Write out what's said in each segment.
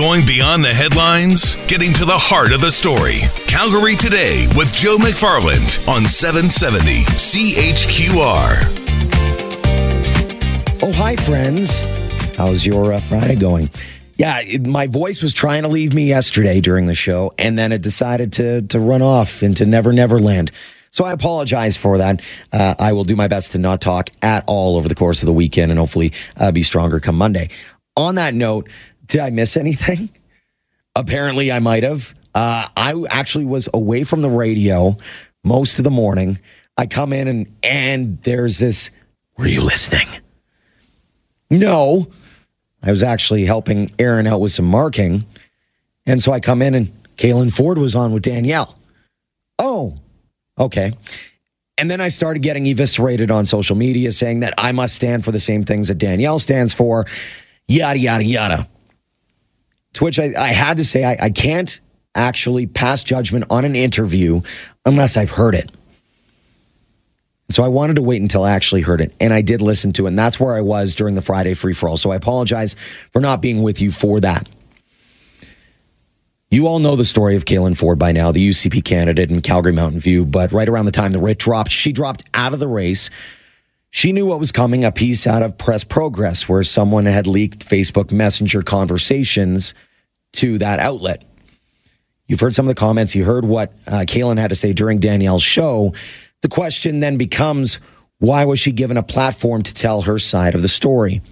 Going beyond the headlines, getting to the heart of the story. Calgary Today with Joe McFarland on 770 CHQR. Oh, hi, friends. How's your uh, Friday going? Yeah, it, my voice was trying to leave me yesterday during the show, and then it decided to to run off into Never Never Land. So I apologize for that. Uh, I will do my best to not talk at all over the course of the weekend, and hopefully uh, be stronger come Monday. On that note, did I miss anything? Apparently, I might have. Uh, I actually was away from the radio most of the morning. I come in and and there's this. Were you listening? No, I was actually helping Aaron out with some marking. And so I come in and Caylan Ford was on with Danielle. Oh, okay. And then I started getting eviscerated on social media saying that I must stand for the same things that Danielle stands for, yada, yada, yada. To which I, I had to say, I, I can't actually pass judgment on an interview unless I've heard it. So I wanted to wait until I actually heard it, and I did listen to it, and that's where I was during the Friday free for all. So I apologize for not being with you for that. You all know the story of Caylan Ford by now, the UCP candidate in Calgary Mountain View. But right around the time the writ dropped, she dropped out of the race. She knew what was coming a piece out of Press Progress, where someone had leaked Facebook Messenger conversations to that outlet. You've heard some of the comments. You heard what uh, Caylan had to say during Danielle's show. The question then becomes why was she given a platform to tell her side of the story?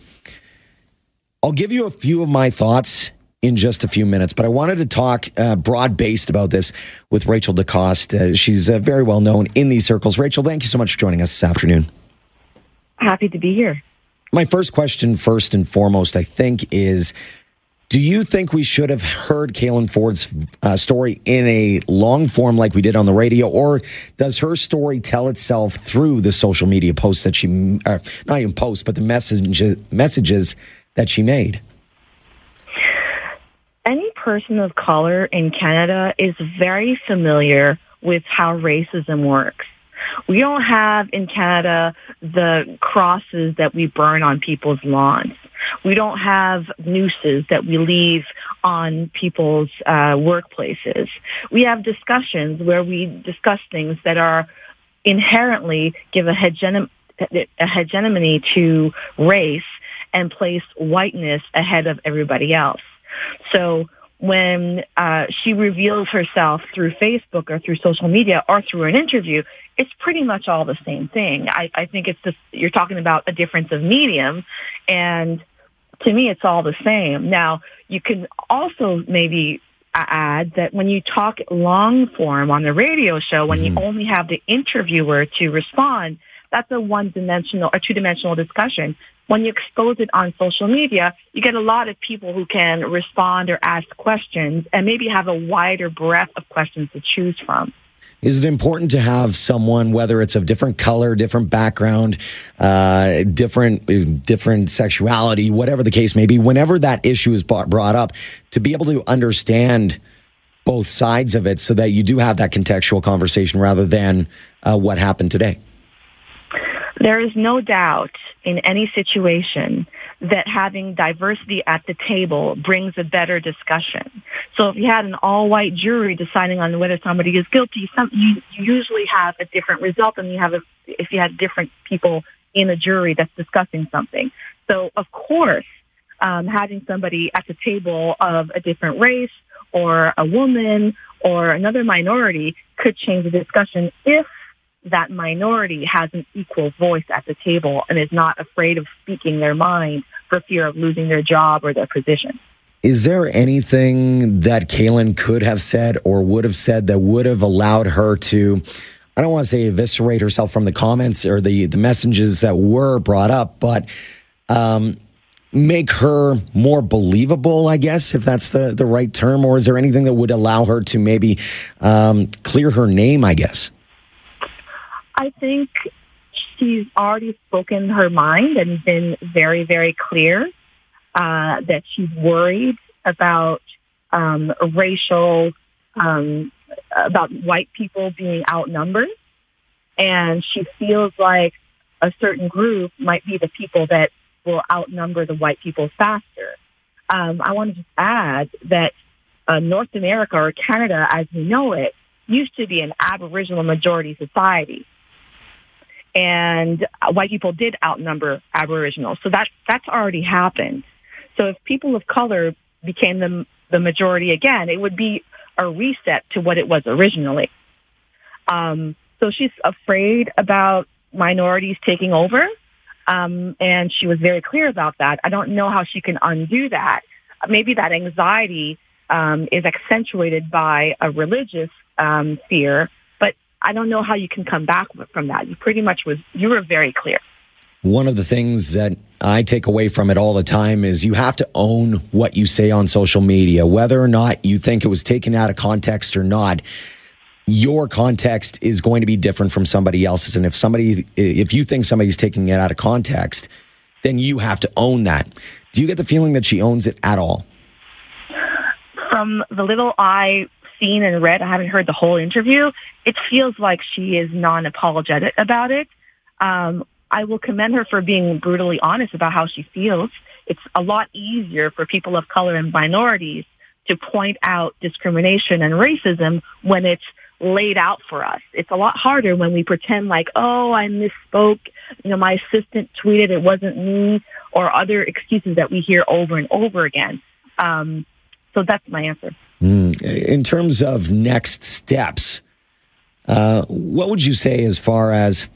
I'll give you a few of my thoughts in just a few minutes, but I wanted to talk uh, broad based about this with Rachel DeCoste. Uh, she's uh, very well known in these circles. Rachel, thank you so much for joining us this afternoon. Happy to be here. My first question, first and foremost, I think, is do you think we should have heard Caylan Ford's uh, story in a long form like we did on the radio, or does her story tell itself through the social media posts that she, uh, not even posts, but the messages messages that she made? Any person of color in Canada is very familiar with how racism works. We don't have in Canada the crosses that we burn on people's lawns. We don't have nooses that we leave on people's uh, workplaces. We have discussions where we discuss things that are inherently give a, hegemony, a hegemony to race and place whiteness ahead of everybody else. So when uh, she reveals herself through Facebook or through social media or through an interview, it's pretty much all the same thing. I, I think it's just you're talking about a difference of medium, and to me, it's all the same. Now, you can also maybe add that when you talk long form on the radio show, when mm-hmm. you only have the interviewer to respond, that's a one-dimensional or two-dimensional discussion. When you expose it on social media, you get a lot of people who can respond or ask questions and maybe have a wider breadth of questions to choose from. Is it important to have someone, whether it's of different color, different background, uh, different different sexuality, whatever the case may be, whenever that issue is brought up, to be able to understand both sides of it, so that you do have that contextual conversation rather than uh, what happened today? There is no doubt in any situation that having diversity at the table brings a better discussion. So if you had an all-white jury deciding on whether somebody is guilty, some, you, you usually have a different result than you have a, if you had different people in a jury that's discussing something. So of course, um, having somebody at the table of a different race or a woman or another minority could change the discussion if that minority has an equal voice at the table and is not afraid of speaking their mind for fear of losing their job or their position. Is there anything that Caylan could have said or would have said that would have allowed her to, I don't want to say eviscerate herself from the comments or the, the messages that were brought up, but um, make her more believable, I guess, if that's the, the right term? Or is there anything that would allow her to maybe um, clear her name, I guess? I think she's already spoken her mind and been very, very clear uh, that she's worried about um, racial, um, about white people being outnumbered. And she feels like a certain group might be the people that will outnumber the white people faster. Um, I want to just add that uh, North America or Canada, as we know it, used to be an Aboriginal majority society. And white people did outnumber Aboriginals. So that, that's already happened. So if people of color became the, the majority again, it would be a reset to what it was originally. Um, so she's afraid about minorities taking over. Um, and she was very clear about that. I don't know how she can undo that. Maybe that anxiety um, is accentuated by a religious um, fear, I don't know how you can come back from that. You pretty much was you were very clear. One of the things that I take away from it all the time is you have to own what you say on social media, whether or not you think it was taken out of context or not. Your context is going to be different from somebody else's. And if somebody, if you think somebody's taking it out of context, then you have to own that. Do you get the feeling that she owns it at all? From the little I seen and read, I haven't heard the whole interview. It feels like she is non-apologetic about it. Um, I will commend her for being brutally honest about how she feels. It's a lot easier for people of color and minorities to point out discrimination and racism when it's laid out for us. It's a lot harder when we pretend like, oh, I misspoke. You know, my assistant tweeted it wasn't me or other excuses that we hear over and over again. Um, so that's my answer. Mm. In terms of next steps, uh, what would you say as far as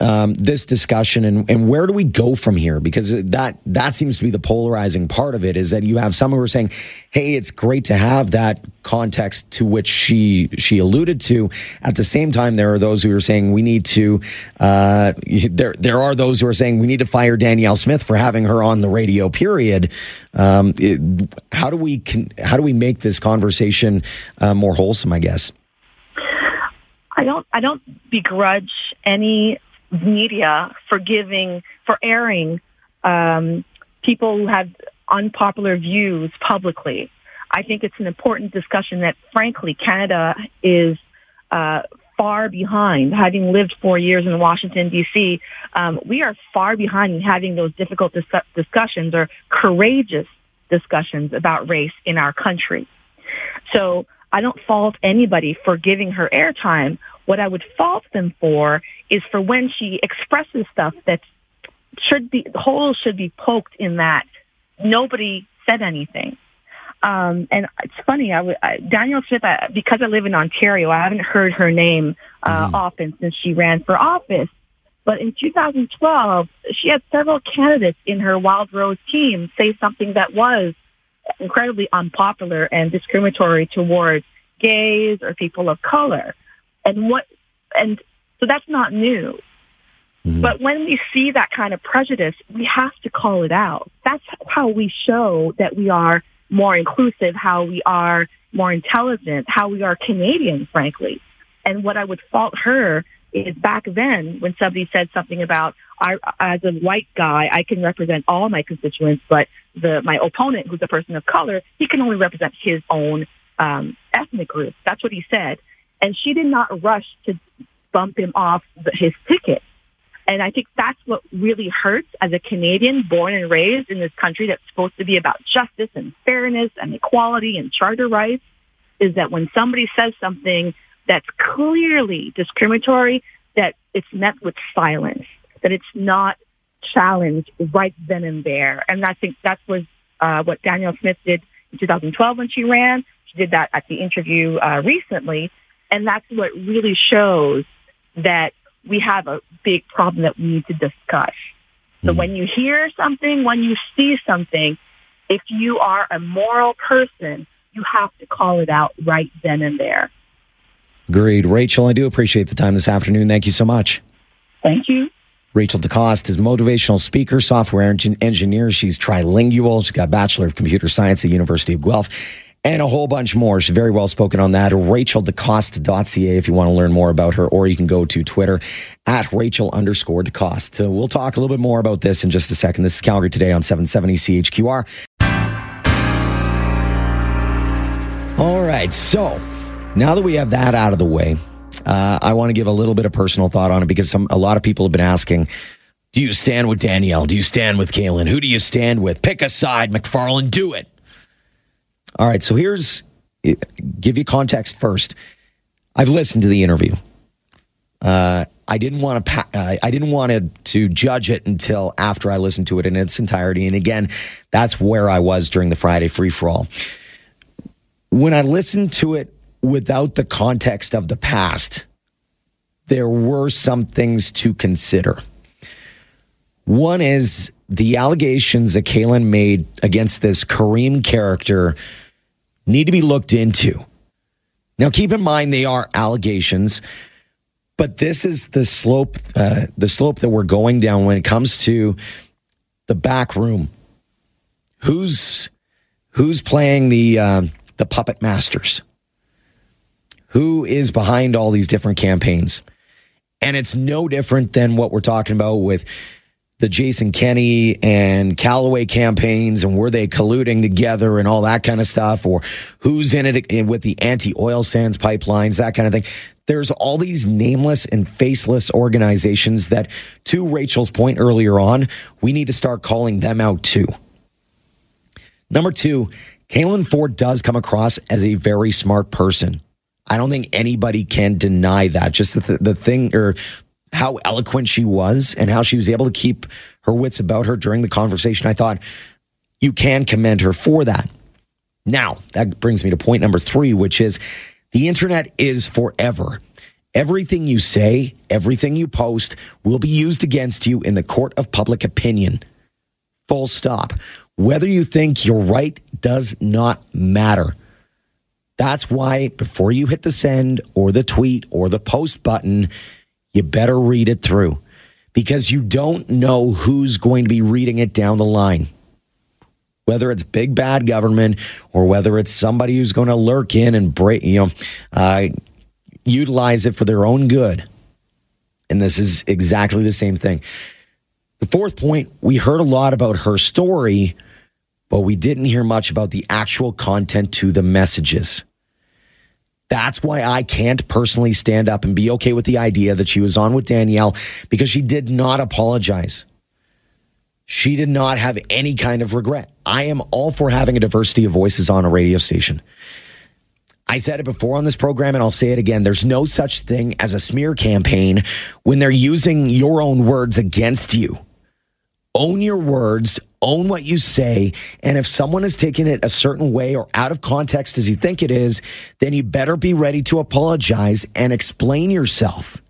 um, this discussion and, and where do we go from here? Because that that seems to be the polarizing part of it is that you have some who are saying, "Hey, it's great to have that context to which she she alluded to." At the same time, there are those who are saying we need to. Uh, there there are those who are saying we need to fire Danielle Smith for having her on the radio. Period. Um, it, how do we can, how do we make this conversation uh, more wholesome? I guess. I don't I don't begrudge any media for giving, for airing um, people who have unpopular views publicly. I think it's an important discussion that, frankly, Canada is uh, far behind. Having lived four years in Washington, D.C., um, we are far behind in having those difficult dis- discussions or courageous discussions about race in our country. So I don't fault anybody for giving her airtime. What I would fault them for is for when she expresses stuff that should be, holes should be poked in that nobody said anything. Um, and it's funny, I, w- I Danielle Smith, I, because I live in Ontario, I haven't heard her name uh, mm-hmm. often since she ran for office. But in 2012, she had several candidates in her Wild Rose team say something that was incredibly unpopular and discriminatory towards gays or people of color. And what, and so that's not new. Mm-hmm. But when we see that kind of prejudice, we have to call it out. That's how we show that we are more inclusive, how we are more intelligent, how we are Canadian, frankly. And what I would fault her is back then when somebody said something about, I, as a white guy, I can represent all my constituents, but the, my opponent, who's a person of color, he can only represent his own um, ethnic group. That's what he said. And she did not rush to bump him off his ticket. And I think that's what really hurts as a Canadian born and raised in this country that's supposed to be about justice and fairness and equality and charter rights is that when somebody says something that's clearly discriminatory, that it's met with silence, that it's not challenged right then and there. And I think that was uh, what Danielle Smith did in 2012 when she ran. She did that at the interview uh, recently. And that's what really shows that we have a big problem that we need to discuss. So mm when you hear something, when you see something, if you are a moral person, you have to call it out right then and there. Agreed. Rachel, I do appreciate the time this afternoon. Thank you so much. Thank you. Rachel DeCoste is motivational speaker, software engineer. She's trilingual. She's got a Bachelor of Computer Science at the University of Guelph and a whole bunch more. She's very well spoken on that. RachelDeCoste.ca if you want to learn more about her, or you can go to Twitter at Rachel underscore DeCoste. We'll talk a little bit more about this in just a second. This is Calgary Today on 770 CHQR. All right. So now that we have that out of the way, uh, I want to give a little bit of personal thought on it because some a lot of people have been asking Do you stand with Danielle? Do you stand with Caylan? Who do you stand with? Pick a side, McFarland. Do it. All right. So here's give you context first. I've listened to the interview. Uh, I didn't want to. Uh, I didn't want to, judge it until after I listened to it in its entirety. And again, that's where I was during the Friday free for all. When I listened to it without the context of the past, there were some things to consider. One is the allegations that Caylan made against this Kareem character need to be looked into. Now, keep in mind they are allegations, but this is the slope, uh, the slope that we're going down when it comes to the back room. Who's who's playing the uh, the puppet masters? Who is behind all these different campaigns? And it's no different than what we're talking about with the Jason Kenney and Callaway campaigns and were they colluding together and all that kind of stuff, or who's in it with the anti oil sands pipelines, that kind of thing. There's all these nameless and faceless organizations that, to Rachel's point earlier on, we need to start calling them out too. Number two, Caylan Ford does come across as a very smart person. I don't think anybody can deny that. Just the, the thing or how eloquent she was and how she was able to keep her wits about her during the conversation. I thought you can commend her for that. Now, that brings me to point number three, which is the internet is forever. Everything you say, everything you post will be used against you in the court of public opinion. Full stop. Whether you think you're right does not matter. That's why before you hit the send or the tweet or the post button, you better read it through because you don't know who's going to be reading it down the line. Whether it's big bad government or whether it's somebody who's going to lurk in and break, you know, uh, utilize it for their own good. And this is exactly the same thing. The fourth point, we heard a lot about her story, but we didn't hear much about the actual content to the messages. That's why I can't personally stand up and be okay with the idea that she was on with Danielle because she did not apologize. She did not have any kind of regret. I am all for having a diversity of voices on a radio station. I said it before on this program and I'll say it again. There's no such thing as a smear campaign when they're using your own words against you. Own your words, own what you say. And if someone is taking it a certain way or out of context as you think it is, then you better be ready to apologize and explain yourself.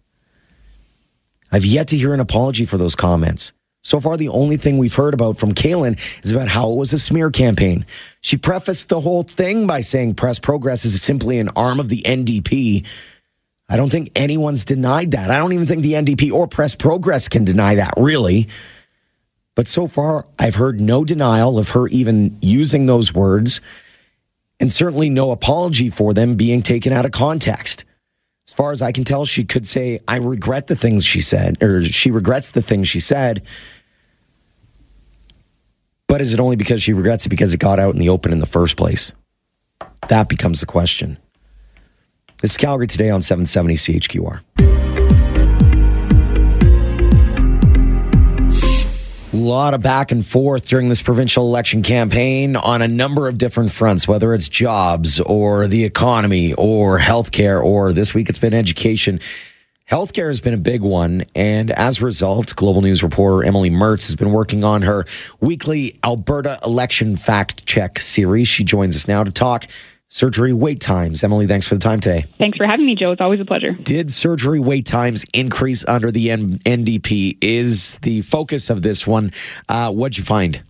I've yet to hear an apology for those comments. So far, the only thing we've heard about from Caylan is about how it was a smear campaign. She prefaced the whole thing by saying Press Progress is simply an arm of the NDP. I don't think anyone's denied that. I don't even think the NDP or Press Progress can deny that, really. But so far, I've heard no denial of her even using those words, and certainly no apology for them being taken out of context. As far as I can tell, she could say, I regret the things she said, or she regrets the things she said. But is it only because she regrets it because it got out in the open in the first place? That becomes the question. This is Calgary today on 770 CHQR. Lot of back and forth during this provincial election campaign on a number of different fronts, whether it's jobs or the economy or healthcare, or this week it's been education. Healthcare has been a big one. And as a result, Global News reporter Emily Mertz has been working on her weekly Alberta election fact check series. She joins us now to talk surgery wait times. Emily, thanks for the time today. Thanks for having me, Joe. It's always a pleasure. Did surgery wait times increase under the N- NDP? Is the focus of this one? Uh, what'd you find?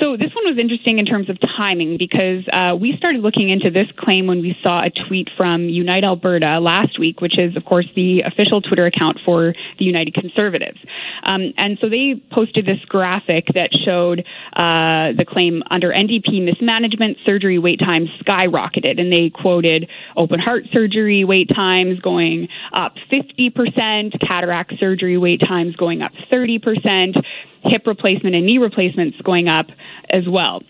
So this one was interesting in terms of timing because uh, we started looking into this claim when we saw a tweet from Unite Alberta last week, which is, of course, the official Twitter account for the United Conservatives. Um, and so they posted this graphic that showed uh, the claim under NDP mismanagement, surgery wait times skyrocketed. And they quoted open heart surgery wait times going up 50%, cataract surgery wait times going up 30%, hip replacement and knee replacements going up as well.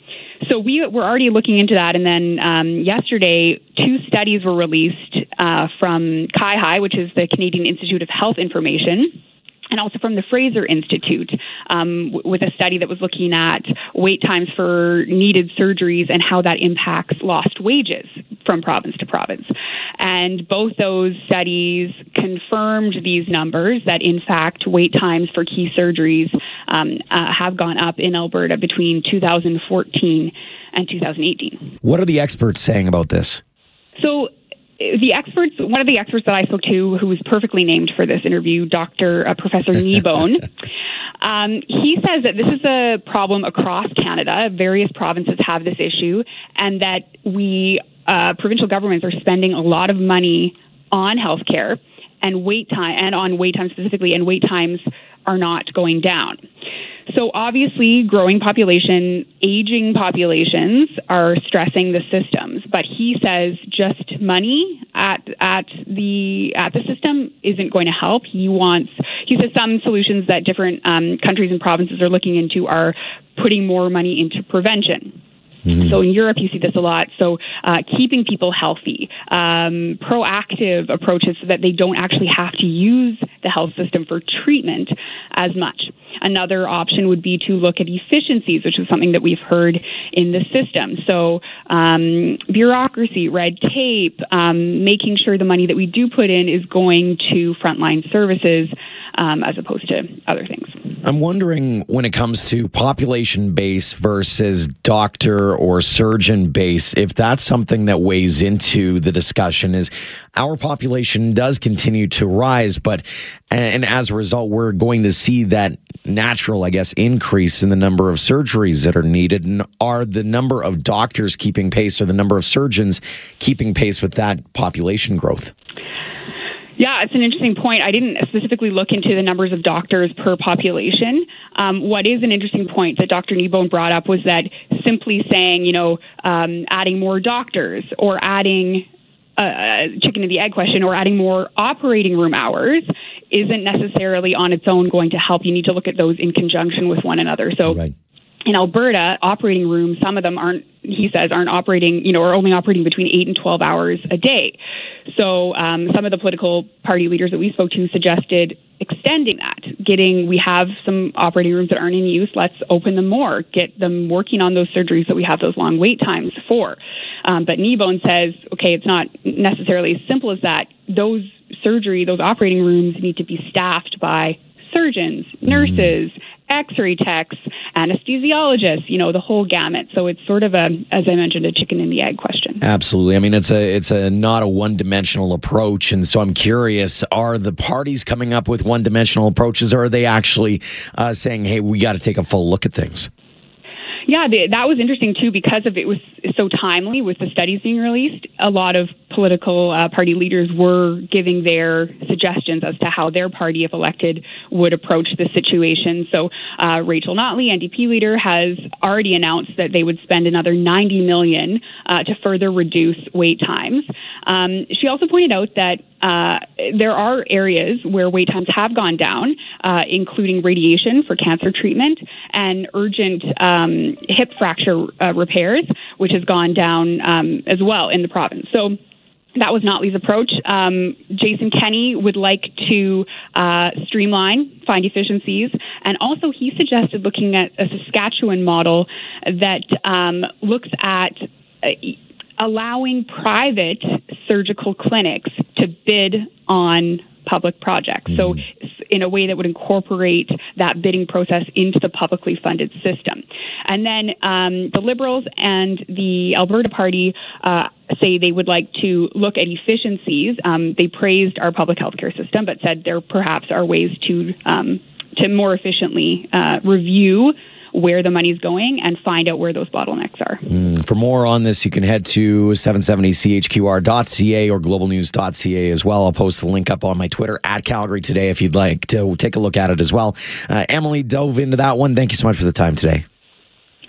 So we were already looking into that, and then um, yesterday, two studies were released uh, from CIHI, which is the Canadian Institute of Health Information. and also from the Fraser Institute um, with a study that was looking at wait times for needed surgeries and how that impacts lost wages from province to province. And both those studies confirmed these numbers that, in fact, wait times for key surgeries um, uh, have gone up in Alberta between 2014 and 2018. What are the experts saying about this? So the experts, one of the experts that I spoke to, who was perfectly named for this interview, Dr. Uh, Professor Kneebone, um, he says that this is a problem across Canada. Various provinces have this issue, and that we, uh, provincial governments, are spending a lot of money on healthcare and wait time, and on wait time specifically, and wait times are not going down. So obviously, growing population, aging populations are stressing the systems. But he says just money at at the at the system isn't going to help. He wants he says some solutions that different um, countries and provinces are looking into are putting more money into prevention. Mm-hmm. So in Europe, you see this a lot. So uh, keeping people healthy, um, proactive approaches so that they don't actually have to use the health system for treatment as much. Another option would be to look at efficiencies, which is something that we've heard in the system. So um, bureaucracy, red tape, um, making sure the money that we do put in is going to frontline services um, as opposed to other things. I'm wondering when it comes to population base versus doctor or surgeon base, if that's something that weighs into the discussion. Is our population does continue to rise, but and as a result, we're going to see that natural, I guess, increase in the number of surgeries that are needed. And are the number of doctors keeping pace or the number of surgeons keeping pace with that population growth? Yeah, it's an interesting point. I didn't specifically look into the numbers of doctors per population. Um, what is an interesting point that Dr. Kneebone brought up was that simply saying, you know, um, adding more doctors or adding a uh, chicken and the egg question or adding more operating room hours isn't necessarily on its own going to help. You need to look at those in conjunction with one another. So. Right in Alberta, operating rooms, some of them aren't, he says, aren't operating, you know, are only operating between 8 and 12 hours a day. So um, some of the political party leaders that we spoke to suggested extending that, getting, we have some operating rooms that aren't in use, let's open them more, get them working on those surgeries that we have those long wait times for. Um, but Kneebone says, okay, it's not necessarily as simple as that. Those surgery, those operating rooms need to be staffed by surgeons, nurses, x-ray techs, anesthesiologists, you know, the whole gamut. So it's sort of a, as I mentioned, a chicken and the egg question. Absolutely. I mean, it's a, it's a not a one-dimensional approach. And so I'm curious, are the parties coming up with one-dimensional approaches or are they actually uh, saying, hey, we got to take a full look at things? Yeah, that was interesting too because of it was so timely with the studies being released. A lot of political uh, party leaders were giving their suggestions as to how their party, if elected, would approach the situation. So uh, Rachel Notley, NDP leader, has already announced that they would spend another 90 million uh, to further reduce wait times. Um, she also pointed out that uh, there are areas where wait times have gone down, uh, including radiation for cancer treatment and urgent um, hip fracture uh, repairs, which has gone down um, as well in the province. So that was Notley's approach. Um, Jason Kenney would like to uh, streamline, find efficiencies, and also he suggested looking at a Saskatchewan model that um, looks at uh, allowing private surgical clinics to bid on public projects. So, mm-hmm. in a way that would incorporate that bidding process into the publicly funded system. And then um, the Liberals and the Alberta Party uh, say they would like to look at efficiencies. Um, they praised our public health care system, but said there perhaps are ways to um, to more efficiently uh, review where the money's going and find out where those bottlenecks are. Mm, for more on this, you can head to 770chqr.ca or globalnews.ca as well. I'll post the link up on my Twitter at Calgary today if you'd like to take a look at it as well. Uh, Emily dove into that one. Thank you so much for the time today.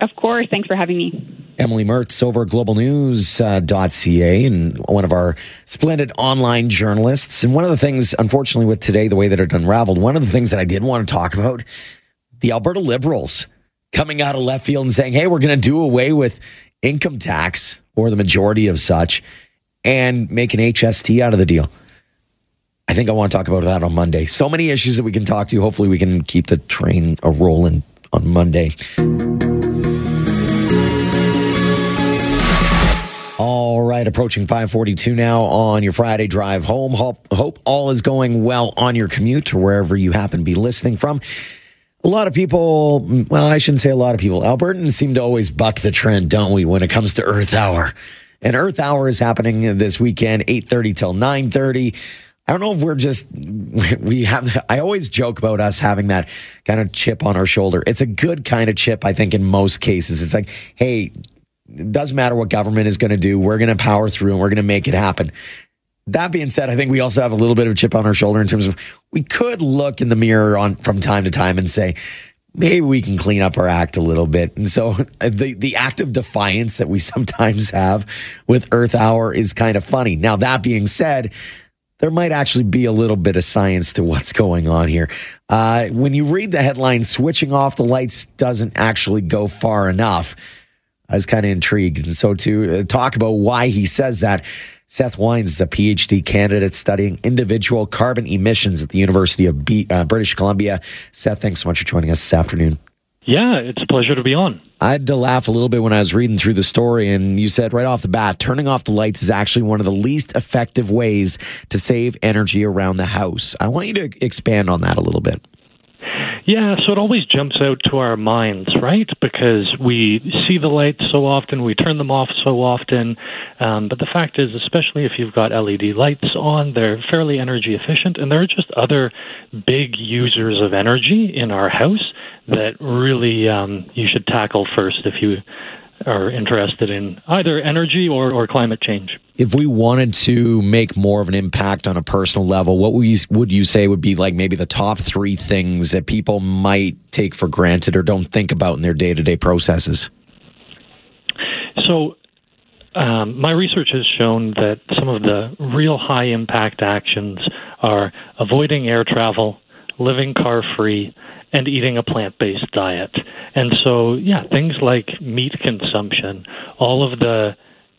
Of course. Thanks for having me. Emily Mertz over at globalnews.ca and one of our splendid online journalists. And one of the things, unfortunately, with today, the way that it unraveled, one of the things that I did want to talk about the Alberta Liberals coming out of left field and saying, hey, we're going to do away with income tax or the majority of such and make an HST out of the deal. I think I want to talk about that on Monday. So many issues that we can talk to. Hopefully, we can keep the train a rolling on Monday. All right, approaching 542 now on your Friday drive home. Hope, hope all is going well on your commute or wherever you happen to be listening from. A lot of people, well, I shouldn't say a lot of people. Albertans seem to always buck the trend, don't we, when it comes to Earth Hour? And Earth Hour is happening this weekend, 8.30 till 9.30. I don't know if we're just, we have, I always joke about us having that kind of chip on our shoulder. It's a good kind of chip, I think, in most cases. It's like, hey, it doesn't matter what government is going to do. We're going to power through and we're going to make it happen. That being said, I think we also have a little bit of a chip on our shoulder in terms of we could look in the mirror on from time to time and say, maybe we can clean up our act a little bit. And so the the act of defiance that we sometimes have with Earth Hour is kind of funny. Now that being said, there might actually be a little bit of science to what's going on here. Uh, when you read the headline, switching off the lights doesn't actually go far enough. I was kind of intrigued. And so to uh, talk about why he says that, Seth Wynes is a PhD candidate studying individual carbon emissions at the University of B- uh, British Columbia. Seth, thanks so much for joining us this afternoon. Yeah, it's a pleasure to be on. I had to laugh a little bit when I was reading through the story, and you said right off the bat, turning off the lights is actually one of the least effective ways to save energy around the house. I want you to expand on that a little bit. Yeah, so it always jumps out to our minds, right? Because we see the lights so often, we turn them off so often. Um, but the fact is, especially if you've got LED lights on, they're fairly energy efficient, and there are just other big users of energy in our house that really um, you should tackle first if you are interested in either energy or, or climate change. If we wanted to make more of an impact on a personal level, what would you, would you say would be like maybe the top three things that people might take for granted or don't think about in their day to day processes? So, um, my research has shown that some of the real high impact actions are avoiding air travel, living car free, and eating a plant based diet. And so, yeah, things like meat consumption, all of the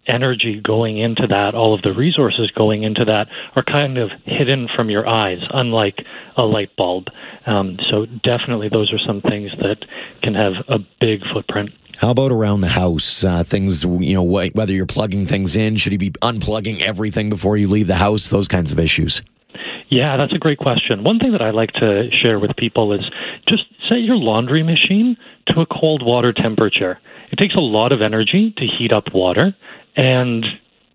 energy going into that, all of the resources going into that are kind of hidden from your eyes, unlike a light bulb. Um, so, definitely, those are some things that can have a big footprint. How about around the house? Uh, things, you know, whether you're plugging things in, should you be unplugging everything before you leave the house? Those kinds of issues. Yeah, that's a great question. One thing that I like to share with people is just set your laundry machine to a cold water temperature. It takes a lot of energy to heat up water, and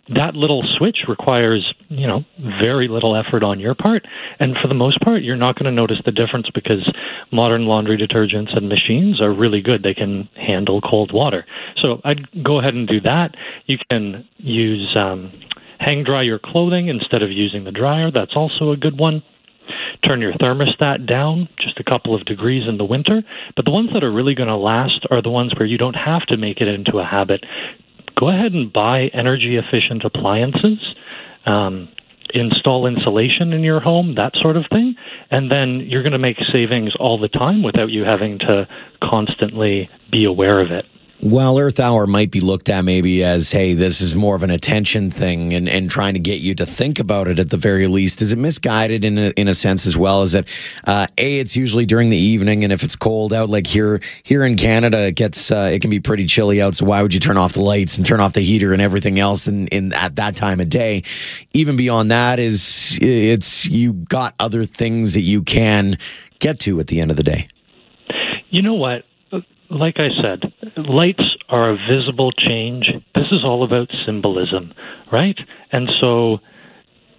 that little switch requires, you know, very little effort on your part. And for the most part, you're not going to notice the difference because modern laundry detergents and machines are really good. They can handle cold water. So I'd go ahead and do that. You can use um, hang dry your clothing instead of using the dryer. That's also a good one. Turn your thermostat down just a couple of degrees in the winter. But the ones that are really going to last are the ones where you don't have to make it into a habit. Go ahead and buy energy efficient appliances. Um, install insulation in your home, that sort of thing, and then you're going to make savings all the time without you having to constantly be aware of it. Well, Earth Hour might be looked at maybe as, hey, this is more of an attention thing and, and trying to get you to think about it at the very least. Is it misguided in a, in a sense as well? Is that, uh, A, it's usually during the evening, and if it's cold out, like here here in Canada, it gets uh, it can be pretty chilly out. So why would you turn off the lights and turn off the heater and everything else in, in at that time of day? Even beyond that is it's you got other things that you can get to at the end of the day. You know what? Like I said, lights are a visible change. This is all about symbolism, right? And so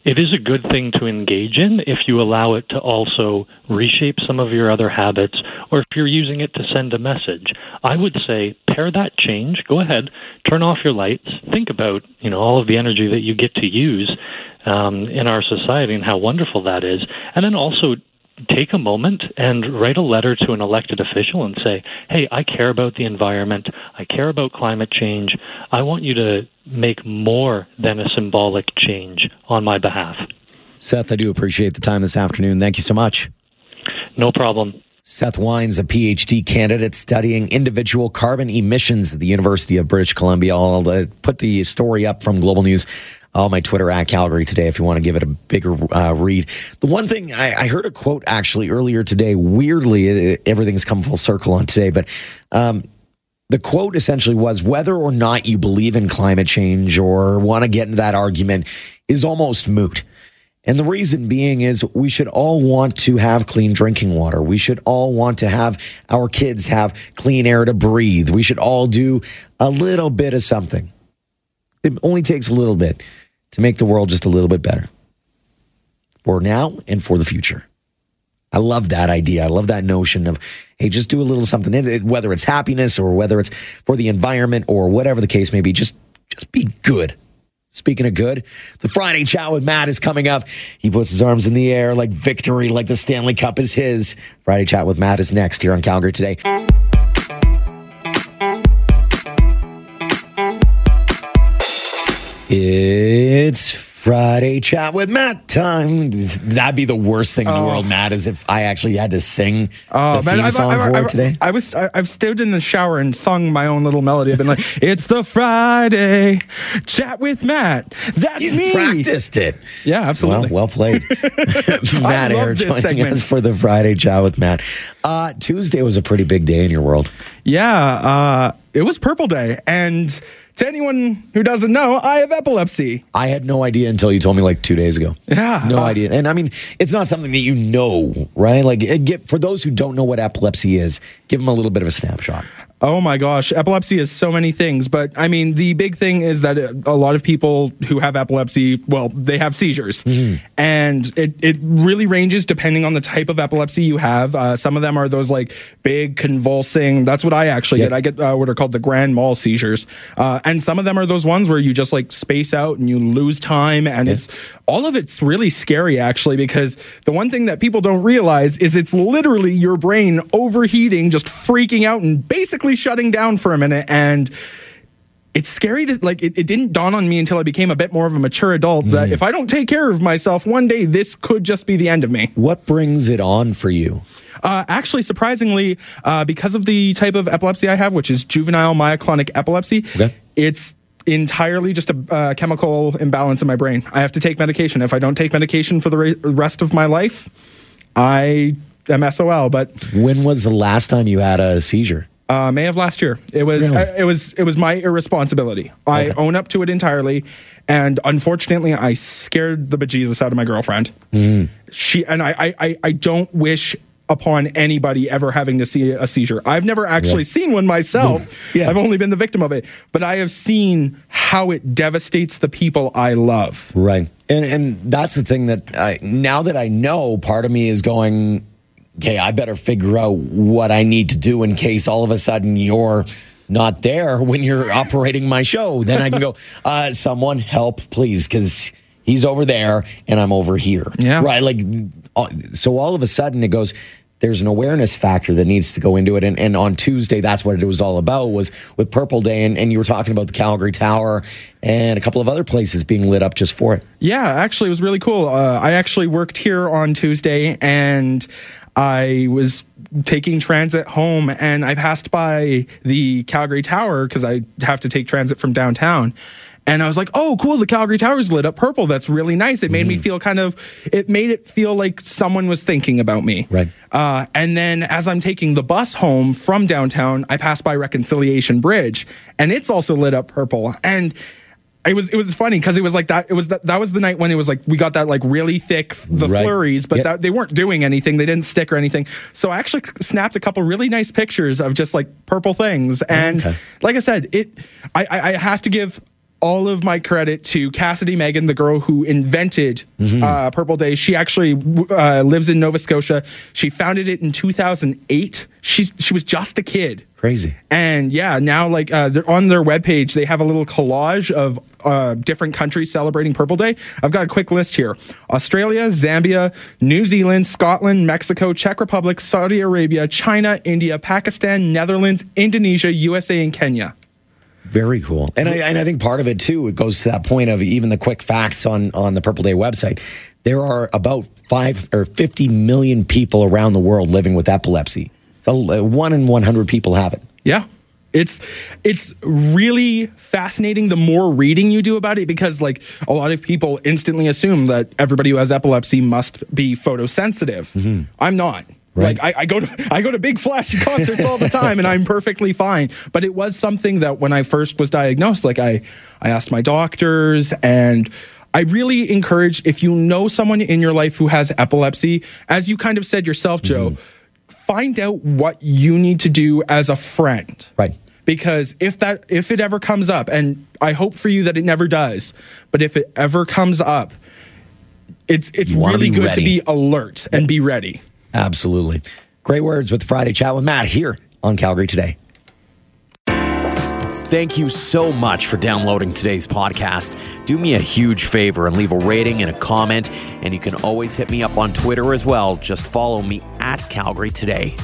it is a good thing to engage in if you allow it to also reshape some of your other habits or if you're using it to send a message. I would say pair that change. Go ahead, turn off your lights. Think about, you know, all of the energy that you get to use um, in our society and how wonderful that is. And then also take a moment and write a letter to an elected official and say, hey, I care about the environment. I care about climate change. I want you to make more than a symbolic change on my behalf. Seth, I do appreciate the time this afternoon. Thank you so much. No problem. Seth Wynes, a PhD candidate studying individual carbon emissions at the University of British Columbia. I'll uh, put the story up from Global News on my Twitter at Calgary today if you want to give it a bigger uh, read. The one thing I, I, heard a quote actually earlier today. Weirdly, everything's come full circle on today, but um, the quote essentially was whether or not you believe in climate change or want to get into that argument is almost moot. And the reason being is we should all want to have clean drinking water. We should all want to have our kids have clean air to breathe. We should all do a little bit of something. It only takes a little bit to make the world just a little bit better for now and for the future. I love that idea. I love that notion of, hey, just do a little something, whether it's happiness or whether it's for the environment or whatever the case may be. Just, just be good. Speaking of good, the Friday chat with Matt is coming up. He puts his arms in the air like victory, like the Stanley Cup is his. Friday chat with Matt is next here on Calgary today. It's Friday chat with Matt time. That'd be the worst thing in the oh. world, Matt, is if I actually had to sing oh, the man, theme I've, song I've, for I've, today. I was I've stood in the shower and sung my own little melody. I've been like, "It's the Friday chat with Matt." That's He's me. practiced it. Yeah, absolutely. Well, well played, Matt Air joining segment. us for the Friday chat with Matt. Uh, Tuesday was a pretty big day in your world. Yeah, uh, it was Purple Day, and to anyone who doesn't know, I have epilepsy. I had no idea until you told me like two days ago. Yeah. No uh, idea. And I mean, it's not something that you know, right? Like, get, for those who don't know what epilepsy is, give them a little bit of a snapshot. Oh my gosh, epilepsy is so many things, but I mean, the big thing is that a lot of people who have epilepsy, well, they have seizures, mm-hmm. and it it really ranges depending on the type of epilepsy you have. Uh, some of them are those like big convulsing. That's what I actually yep. get. I get uh, what are called the grand mal seizures, uh, and some of them are those ones where you just like space out and you lose time, and yep. it's all of it's really scary actually because the one thing that people don't realize is it's literally your brain overheating, just freaking out, and basically shutting down for a minute and it's scary to like it, it, didn't dawn on me until I became a bit more of a mature adult mm. that if I don't take care of myself, one day this could just be the end of me. What brings it on for you? Uh, actually, surprisingly, uh, because of the type of epilepsy I have, which is juvenile myoclonic epilepsy, okay. it's entirely just a uh, chemical imbalance in my brain. I have to take medication. If I don't take medication for the re- rest of my life, I am SOL. But when was the last time you had a seizure? Uh, May of last year. It was really? uh, it was it was my irresponsibility. I own up to it entirely, and unfortunately, I scared the bejesus out of my girlfriend. Mm. She and I, I I don't wish upon anybody ever having to see a seizure. I've never actually yeah. seen one myself. Yeah. I've only been the victim of it, but I have seen how it devastates the people I love. Right. And and that's the thing that I now that I know, part of me is going okay, I better figure out what I need to do in case all of a sudden you're not there when you're operating my show. Then I can go, uh, someone help, please, because he's over there and I'm over here. Yeah. Right. Like, uh, so all of a sudden it goes, there's an awareness factor that needs to go into it. And, and on Tuesday, that's what it was all about was with Purple Day. And, and you were talking about the Calgary Tower and a couple of other places being lit up just for it. Yeah, actually, it was really cool. Uh, I actually worked here on Tuesday and I was taking transit home and I passed by the Calgary Tower because I have to take transit from downtown. And I was like, oh, cool, the Calgary Tower's lit up purple. That's really nice. It made mm-hmm. me feel kind of, it made it feel like someone was thinking about me. Right. Uh, and then as I'm taking the bus home from downtown, I pass by Reconciliation Bridge and it's also lit up purple. And it was it was funny because it was like that. It was that that was the night when it was like we got that like really thick the right. flurries, but yep. that, they weren't doing anything. They didn't stick or anything. So I actually snapped a couple really nice pictures of just like purple things. Oh, and okay. like I said, it I, I have to give all of my credit to Cassidy Megan, the girl who invented mm-hmm. uh, Purple Day. She actually uh, lives in Nova Scotia. She founded it in 2008. She's she was just a kid. Crazy. And yeah, now like uh, on their webpage, they have a little collage of uh, different countries celebrating Purple Day. I've got a quick list here: Australia, Zambia, New Zealand, Scotland, Mexico, Czech Republic, Saudi Arabia, China, India, Pakistan, Netherlands, Indonesia, USA, and Kenya. Very cool. And I, and I think part of it too, it goes to that point of even the quick facts on, on the Purple Day website. There are about five or 50 million people around the world living with epilepsy. So uh, one in 100 people have it. Yeah It's it's really fascinating the more reading you do about it because like a lot of people instantly assume that everybody who has epilepsy must be photosensitive. Mm-hmm. I'm not. Right. Like I, I, go to I go to big flashy concerts all the time and I'm perfectly fine. But it was something that when I first was diagnosed, like I I asked my doctors and I really encourage if you know someone in your life who has epilepsy, as you kind of said yourself, Joe, mm-hmm. find out what you need to do as a friend. Right. Because if that if it ever comes up, and I hope for you that it never does, but if it ever comes up, it's it's really good ready. to be alert and be ready. Absolutely. Great words with Friday Chat with Matt here on Calgary Today. Thank you so much for downloading today's podcast. Do me a huge favor and leave a rating and a comment. And you can always hit me up on Twitter as well. Just follow me at Calgary Today.